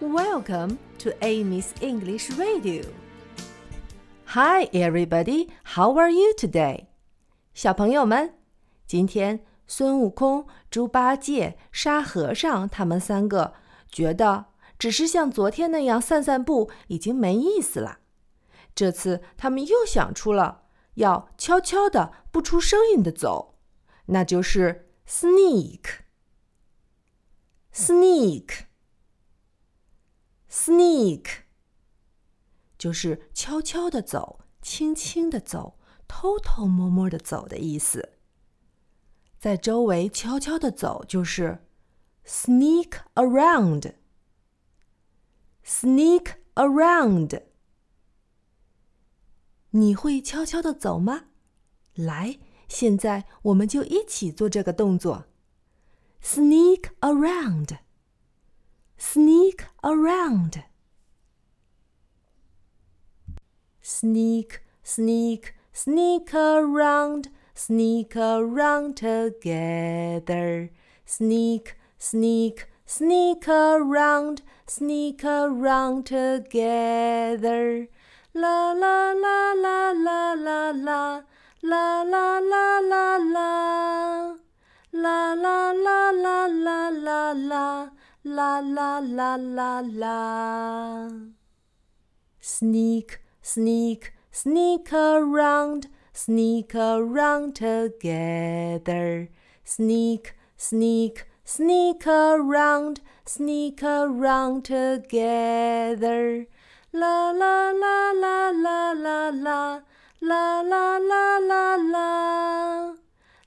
Welcome to Amy's English Radio. Hi, everybody. How are you today? 小朋友们，今天孙悟空、猪八戒、沙和尚他们三个觉得，只是像昨天那样散散步已经没意思了。这次他们又想出了要悄悄的、不出声音的走，那就是 sneak。sneak。Sneak，就是悄悄的走、轻轻的走、偷偷摸摸的走的意思。在周围悄悄的走，就是 sneak around。Sneak around，你会悄悄的走吗？来，现在我们就一起做这个动作：sneak around。sneak around. Sneak, sneak, sneak around, sneak around together. Sneak, sneak, sneak around, sneak around together. La la la la la la la, la la la la la, la la la la la la la. La la la la la. Sneak, sneak, sneak around, sneak around together. Sneak, sneak, sneak around, sneak around together. La la la la la la la. La la la la la.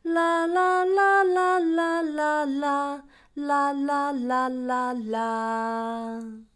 La la la la la la la. La la la la la.